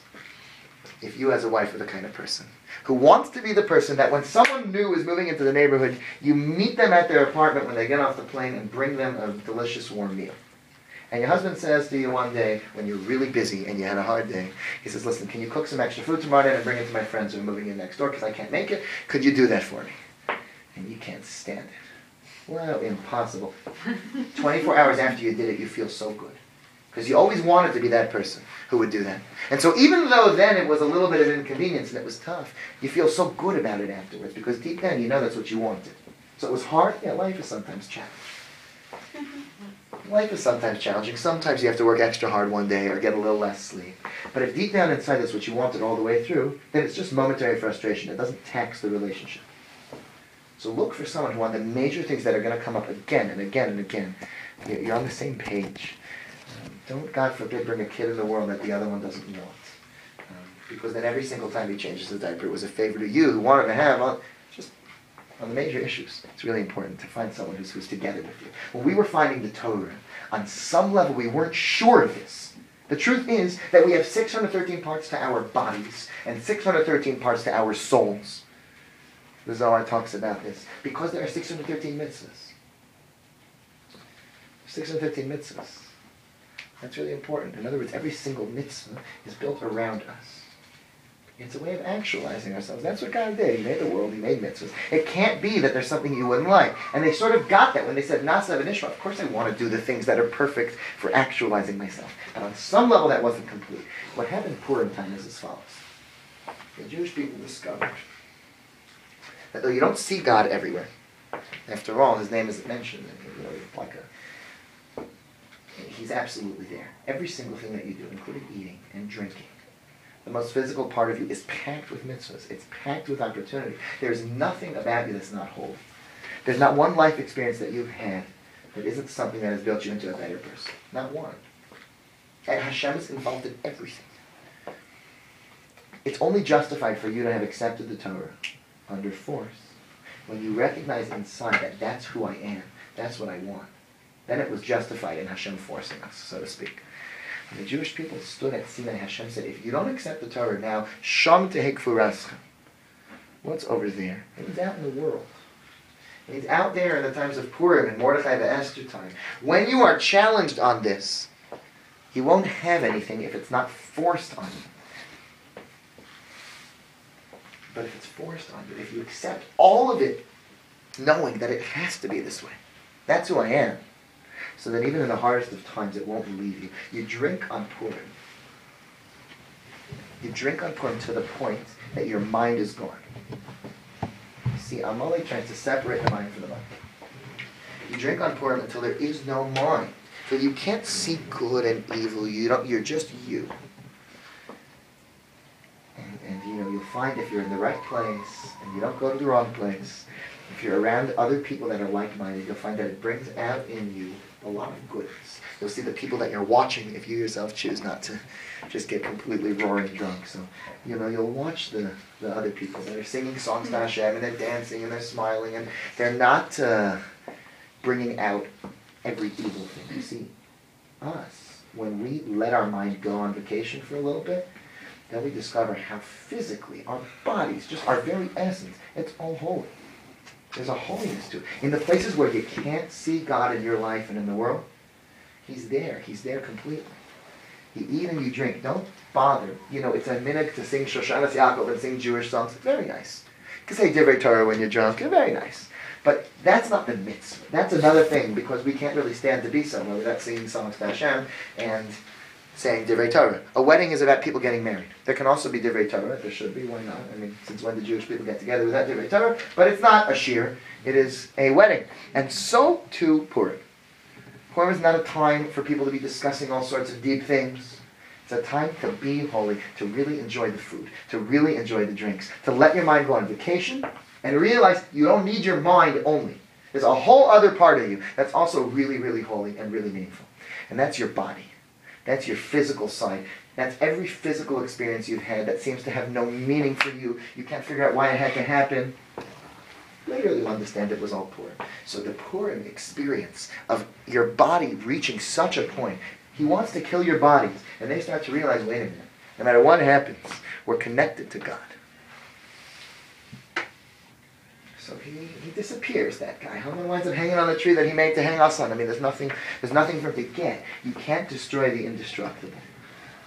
if you as a wife are the kind of person who wants to be the person that when someone new is moving into the neighborhood, you meet them at their apartment when they get off the plane and bring them a delicious warm meal. And your husband says to you one day, when you're really busy and you had a hard day, he says, listen, can you cook some extra food tomorrow night and bring it to my friends who are moving in next door because I can't make it? Could you do that for me? And you can't stand it. Well, impossible. 24 hours after you did it, you feel so good. Because you always wanted to be that person who would do that. And so even though then it was a little bit of inconvenience and it was tough, you feel so good about it afterwards because deep down you know that's what you wanted. So it was hard. Yeah, life is sometimes challenging. Mm-hmm. Life is sometimes challenging. Sometimes you have to work extra hard one day or get a little less sleep. But if deep down inside that's what you wanted all the way through, then it's just momentary frustration. It doesn't tax the relationship. So look for someone who on the major things that are going to come up again and again and again, you're on the same page. Don't, God forbid, bring a kid in the world that the other one doesn't want. Um, because then every single time he changes the diaper, it was a favor to you who wanted to have on, just on the major issues. It's really important to find someone who's, who's together with you. When we were finding the Torah, on some level we weren't sure of this. The truth is that we have 613 parts to our bodies and 613 parts to our souls. The Zohar talks about this. Because there are 613 mitzvahs. 613 mitzvahs. That's really important. In other words, every single mitzvah is built around us. It's a way of actualizing ourselves. That's what God did. He made the world, He made mitzvahs. It can't be that there's something you wouldn't like. And they sort of got that when they said Na'aseh v'nishma. Of course I want to do the things that are perfect for actualizing myself. But on some level that wasn't complete. What happened in Purim time is as follows. The Jewish people discovered that though you don't see God everywhere, after all, his name isn't mentioned. You know, like a, he's absolutely there. Every single thing that you do, including eating and drinking, the most physical part of you is packed with mitzvahs. It's packed with opportunity. There's nothing about you that's not whole. There's not one life experience that you've had that isn't something that has built you into a better person. Not one. And Hashem is involved in everything. It's only justified for you to have accepted the Torah under force when you recognize inside that that's who I am, that's what I want. Then it was justified in Hashem forcing us, so to speak. When the Jewish people stood at Sinai, Hashem said, if you don't accept the Torah now, sham tehei kevuraschem. What's over there? It means out in the world. It's out there in the times of Purim and Mordechai the Esther time. When you are challenged on this, you won't have anything if it's not forced on you. But if it's forced on you, if you accept all of it, knowing that it has to be this way, that's who I am. So that even in the hardest of times, it won't leave you. You drink on Purim. You drink on Purim to the point that your mind is gone. See, Amalek tries to separate the mind from the body. You drink on Purim until there is no mind. So you can't see good and evil. You don't. You're just you. And, and you know you'll find if you're in the right place and you don't go to the wrong place, if you're around other people that are like-minded, you'll find that it brings out in you a lot of goodness. You'll see the people that you're watching if you yourself choose not to just get completely roaring drunk. So, you know, you'll watch the, the other people that are singing songs to Hashem and they're dancing and they're smiling and they're not uh, bringing out every evil thing. You see, us, when we let our mind go on vacation for a little bit, then we discover how physically our bodies, just our very essence, it's all holy. There's a holiness to it. In the places where you can't see God in your life and in the world, He's there. He's there completely. You eat and you drink. Don't bother. You know, it's a minute to sing Shoshanas Yaakov and sing Jewish songs. Very nice. You can say Divrei Torah when you're drunk. Very nice. But that's not the mitzvah. That's another thing because we can't really stand to be somewhere without singing songs to Hashem and saying Divrei Torah. A wedding is about people getting married. There can also be Divrei Torah. There should be. Why not? I mean, since when did Jewish people get together without Divrei Torah? But it's not a shiur. It is a wedding. And so too Purim. Purim is not a time for people to be discussing all sorts of deep things. It's a time to be holy, to really enjoy the food, to really enjoy the drinks, to let your mind go on vacation, and realize you don't need your mind only. There's a whole other part of you that's also really, really holy and really meaningful. And that's your body. That's your physical side. That's every physical experience you've had that seems to have no meaning for you. You can't figure out why it had to happen. Later you'll understand it was all Purim. So the Purim experience of your body reaching such a point, he wants to kill your bodies. And they start to realize, wait a minute, no matter what happens, we're connected to God. So he, he disappears, that guy. Haman winds up hanging on the tree that he made to hang us on. I mean, there's nothing, there's nothing for him to get. You can't destroy the indestructible.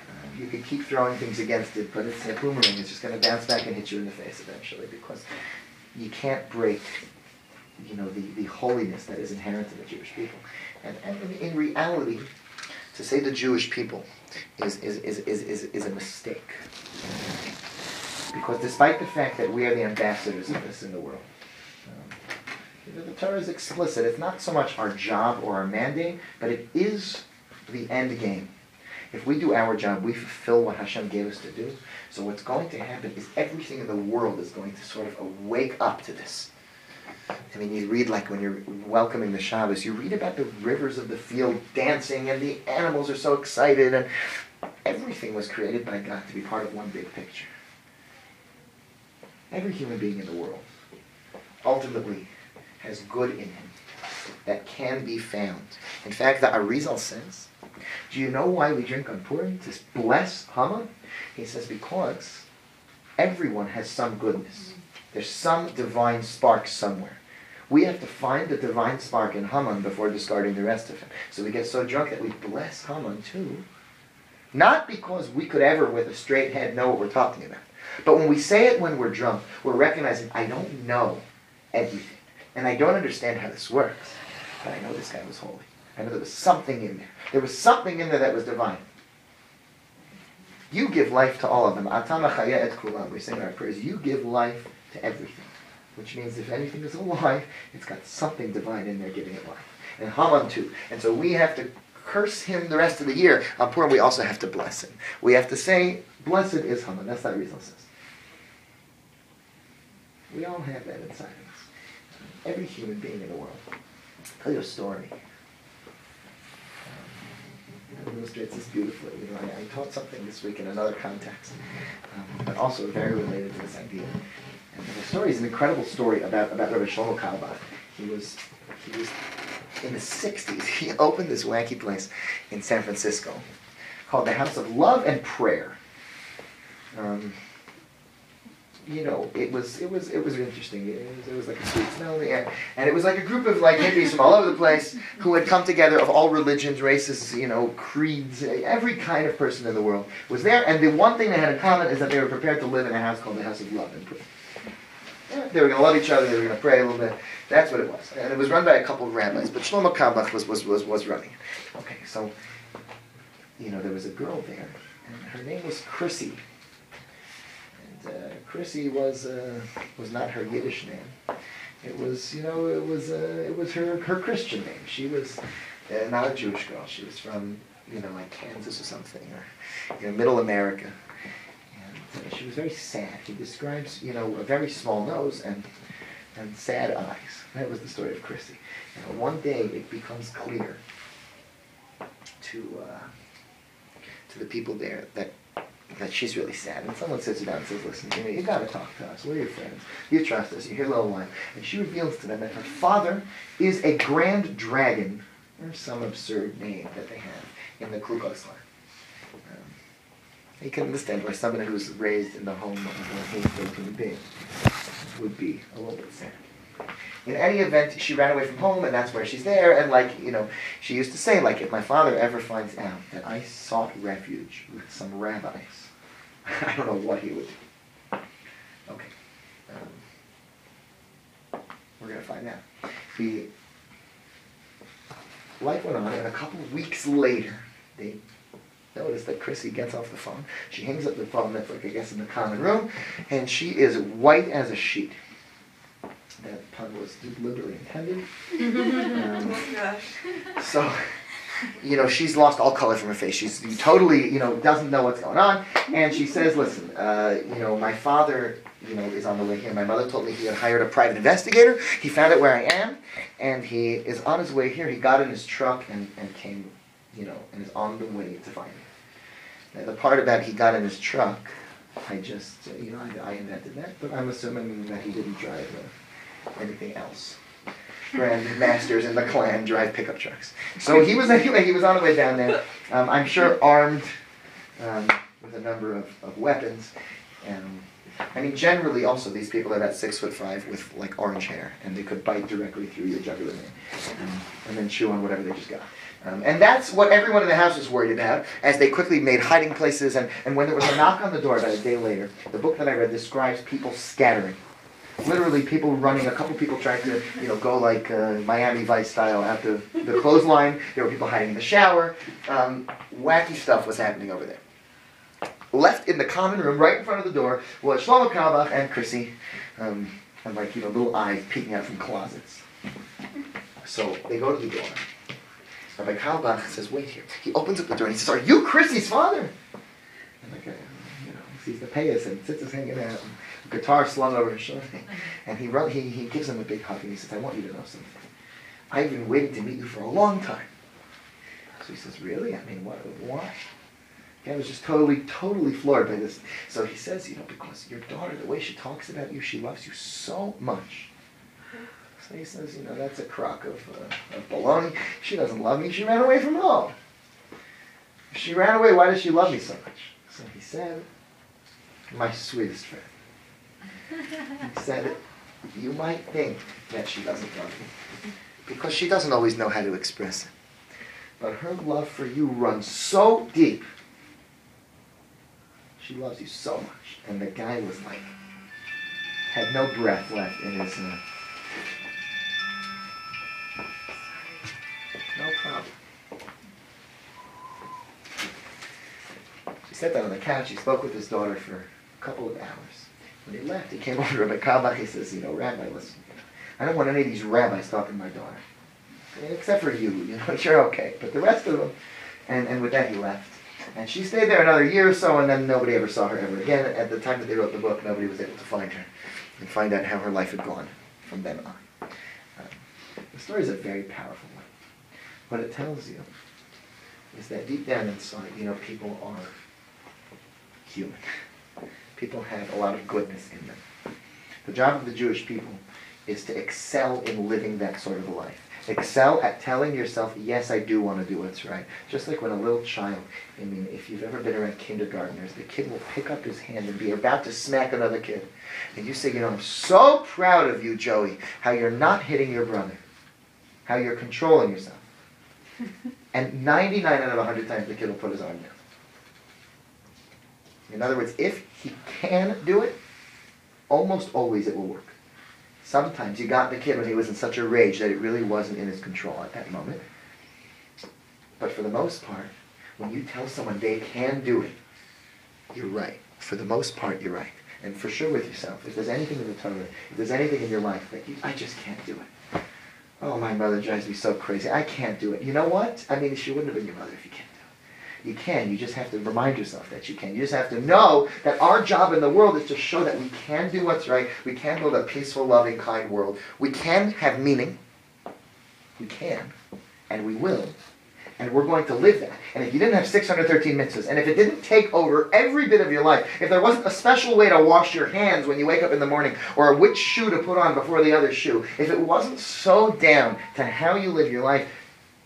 Uh, you can keep throwing things against it, but it's a boomerang. It's just going to bounce back and hit you in the face eventually because you can't break, you know, the, the holiness that is inherent in the Jewish people. And, and in, in reality, to say the Jewish people is, is, is, is, is, is a mistake. Because despite the fact that we are the ambassadors of this in the world, the Torah is explicit. It's not so much our job or our mandate, but it is the end game. If we do our job, we fulfill what Hashem gave us to do. So what's going to happen is everything in the world is going to sort of wake up to this. I mean, you read like when you're welcoming the Shabbos, you read about the rivers of the field dancing, and the animals are so excited, and everything was created by God to be part of one big picture. Every human being in the world ultimately has good in him that can be found. In fact, the Arizal says, do you know why we drink on Purim? To bless Haman? He says, because everyone has some goodness. There's some divine spark somewhere. We have to find the divine spark in Haman before discarding the rest of him. So we get so drunk that we bless Haman too. Not because we could ever, with a straight head, know what we're talking about. But when we say it when we're drunk, we're recognizing, I don't know everything. And I don't understand how this works. But I know this guy was holy. I know there was something in there. There was something in there that was divine. You give life to all of them. Et kulam. We sing our prayers. You give life to everything. Which means if anything is alive, it's got something divine in there giving it life. And Haman too. And so we have to curse him the rest of the year. On Purim, we also have to bless him. We have to say, blessed is Haman. That's Rizal says. We all have that inside of us. Every human being in the world. I'll tell you a story. Um, it illustrates this beautifully. You know, I, I taught something this week in another context, um, but also very related to this idea. And the story is an incredible story about, about Rabbi Shlomo Carlebach. He was, he was in the 60s. He opened this wacky place in San Francisco called the House of Love and Prayer. Um, you know, it was it was it was interesting. It was, it was like a sweet smell in the air, and it was like a group of like hippies from all over the place who had come together of all religions, races, you know, creeds, every kind of person in the world was there. And the one thing they had in common is that they were prepared to live in a house called the House of Love and Prayer. Yeah, they were going to love each other. They were going to pray a little bit. That's what it was, and it was run by a couple of rabbis. But Shlomo Carlebach was was was was running. it. Okay, so you know there was a girl there, and her name was Chrissy. Chrissy was uh, was not her Yiddish name. It was you know it was uh, it was her her Christian name. She was uh, not a Jewish girl. She was from you know like Kansas or something or you know Middle America. And uh, she was very sad. He describes you know a very small nose and and sad eyes. That was the story of Chrissy. And one day it becomes clear to uh, to the people there that that she's really sad. And someone sits her down and says, listen, you, know, you gotta talk to us. We're your friends. You trust us. You hear a little line. And she reveals to them that her father is a grand dragon, or some absurd name that they have in the Ku Klux Klan. Um, you can understand why someone who's raised in the home of a hateful human being would be a little bit sad. In any event, she ran away from home, and that's where she's there. And like you know, she used to say, like, if my father ever finds out that I sought refuge with some rabbis, I don't know what he would do. Okay, um, we're gonna find out. The life went on, and a couple of weeks later, they notice that Chrissy gets off the phone. She hangs up the phone that's like I guess in the common room, and she is white as a sheet. That pun was deliberately intended. Um, so, you know, she's lost all color from her face. She's totally, you know, doesn't know what's going on. And she says, listen, uh, you know, my father, you know, is on the way here. My mother told me he had hired a private investigator. He found out where I am, and he is on his way here. He got in his truck and, and came, you know, and is on the way to find me. Now, the part about he got in his truck, I just, uh, you know, I, I invented that, but I'm assuming that he didn't drive uh, anything else. Grand masters in the Klan drive pickup trucks. So he was anyway. He was on the way down there. Um, I'm sure armed um, with a number of, of weapons. And I mean, generally, also these people are about six foot five with like orange hair, and they could bite directly through your jugular vein, um, and then chew on whatever they just got. Um, and that's what everyone in the house was worried about, as they quickly made hiding places. And, and when there was a knock on the door about a day later, the book that I read describes people scattering literally people running, a couple people trying to, you know, go like uh, Miami Vice style out the, the clothesline. There were people hiding in the shower. Um, wacky stuff was happening over there. Left in the common room, right in front of the door, was Shlomo Carlebach and Chrissy, um, and like, you know, little eyes peeking out from closets. So they go to the door. Rabbi Carlebach says, wait here. He opens up the door and he says, are you Chrissy's father? And like, uh, you know, he sees the payas and sits hanging out. Guitar slung over his shoulder. And he, run, he, he gives him a big hug and he says, I want you to know something. I've been waiting to meet you for a long time. So he says, Really? I mean, what, why? I was just totally, totally floored by this. So he says, You know, because your daughter, the way she talks about you, she loves you so much. So he says, You know, that's a crock of, uh, of baloney. She doesn't love me. She ran away from home. If she ran away, why does she love me so much? So he said, My sweetest friend. He said, You might think that she doesn't love you because she doesn't always know how to express it. But her love for you runs so deep. She loves you so much. And the guy was like, had no breath left in his. Uh, no problem. She sat down on the couch. He spoke with his daughter for a couple of hours. When he left, he came over to Rabbi. He says, you know, Rabbi, listen, I don't want any of these rabbis talking to my daughter. Except for you, you know, you're okay. But the rest of them, and, and with that he left. And she stayed there another year or so, and then nobody ever saw her ever again. At the time that they wrote the book, nobody was able to find her and find out how her life had gone from then on. Um, the story is a very powerful one. What it tells you is that deep down inside, you know, people are human. People have a lot of goodness in them. The job of the Jewish people is to excel in living that sort of a life. Excel at telling yourself, yes, I do want to do what's right. Just like when a little child, I mean, if you've ever been around kindergartners, the kid will pick up his hand and be about to smack another kid. And you say, you know, I'm so proud of you, Joey, how you're not hitting your brother, how you're controlling yourself. and 99 out of 100 times the kid will put his arm down. In other words, if he can do it, almost always it will work. Sometimes you got the kid when he was in such a rage that it really wasn't in his control at that moment. But for the most part, when you tell someone they can do it, you're right. For the most part, you're right. And for sure with yourself, if there's anything in the Torah, if there's anything in your life that you, I just can't do it. Oh, my mother drives me so crazy. I can't do it. You know what? I mean, she wouldn't have been your mother if you can't. You can. You just have to remind yourself that you can. You just have to know that our job in the world is to show that we can do what's right. We can build a peaceful, loving, kind world. We can have meaning. We can. And we will. And we're going to live that. And if you didn't have 613 mitzvahs, and if it didn't take over every bit of your life, if there wasn't a special way to wash your hands when you wake up in the morning, or which shoe to put on before the other shoe, if it wasn't so down to how you live your life,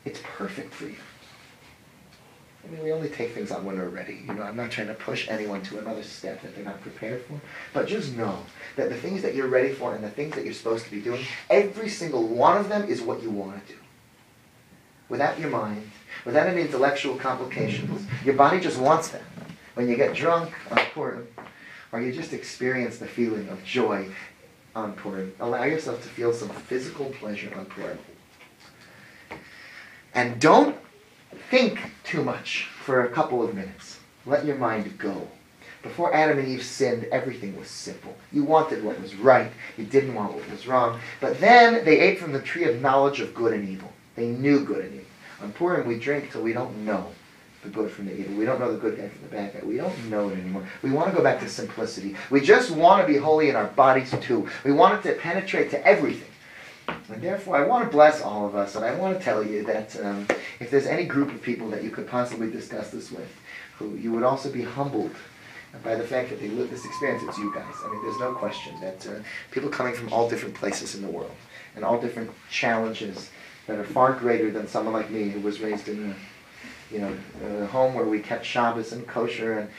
it's perfect for you. I mean, we only take things on when we're ready. You know, I'm not trying to push anyone to another step that they're not prepared for. But just know that the things that you're ready for and the things that you're supposed to be doing, every single one of them is what you want to do. Without your mind, without any intellectual complications, your body just wants them. When you get drunk on Purim, or you just experience the feeling of joy on Purim, allow yourself to feel some physical pleasure on Purim. And don't think too much for a couple of minutes. Let your mind go. Before Adam and Eve sinned, everything was simple. You wanted what was right, you didn't want what was wrong. But then they ate from the tree of knowledge of good and evil. They knew good and evil. On Purim, we drink till we don't know the good from the evil. We don't know the good guy from the bad guy. We don't know it anymore. We want to go back to simplicity. We just want to be holy in our bodies too. We want it to penetrate to everything. And therefore, I want to bless all of us, and I want to tell you that um, if there's any group of people that you could possibly discuss this with, who you would also be humbled by the fact that they live this experience, it's you guys. I mean, there's no question that uh, people coming from all different places in the world and all different challenges that are far greater than someone like me who was raised in a, you know, a home where we kept Shabbos and kosher. And,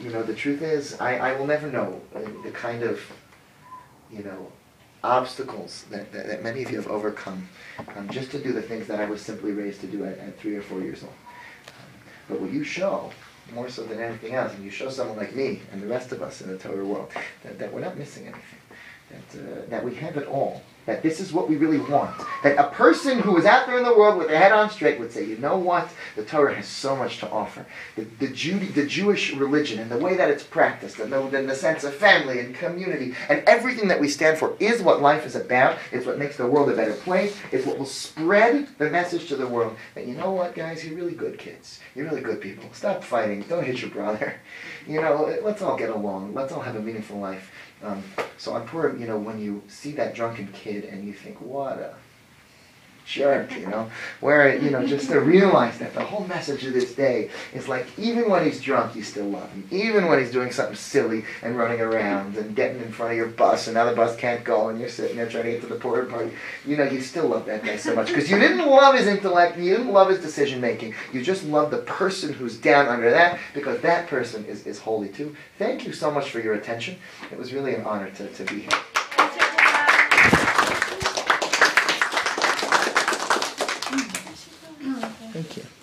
you know, the truth is, I, I will never know uh, the kind of, you know, obstacles that, that, that many of you have overcome um, just to do the things that I was simply raised to do at, at three or four years old. But what you show, more so than anything else, and you show someone like me and the rest of us in the Torah world, that, that we're not missing anything. That, uh, that we have it all. That this is what we really want. That a person who is out there in the world with their head on straight would say, you know what? The Torah has so much to offer. The, the, Jew, the Jewish religion and the way that it's practiced, and the, and the sense of family and community, and everything that we stand for is what life is about. It's what makes the world a better place. It's what will spread the message to the world that, you know what, guys? You're really good kids. You're really good people. Stop fighting. Don't hit your brother. You know, let's all get along. Let's all have a meaningful life. Um, so on Purim, you know, when you see that drunken kid and you think, what a jerk, you know, where, you know, just to realize that the whole message of this day is like, even when he's drunk, you still love him. Even when he's doing something silly and running around and getting in front of your bus and now the bus can't go and you're sitting there trying to get to the Purim party, you know, you still love that guy so much because you didn't love his intellect, you didn't love his decision making, you just love the person who's down under that because that person is, is holy too. Thank you so much for your attention. It was really an honor to, to be here. Thank you. Thank you.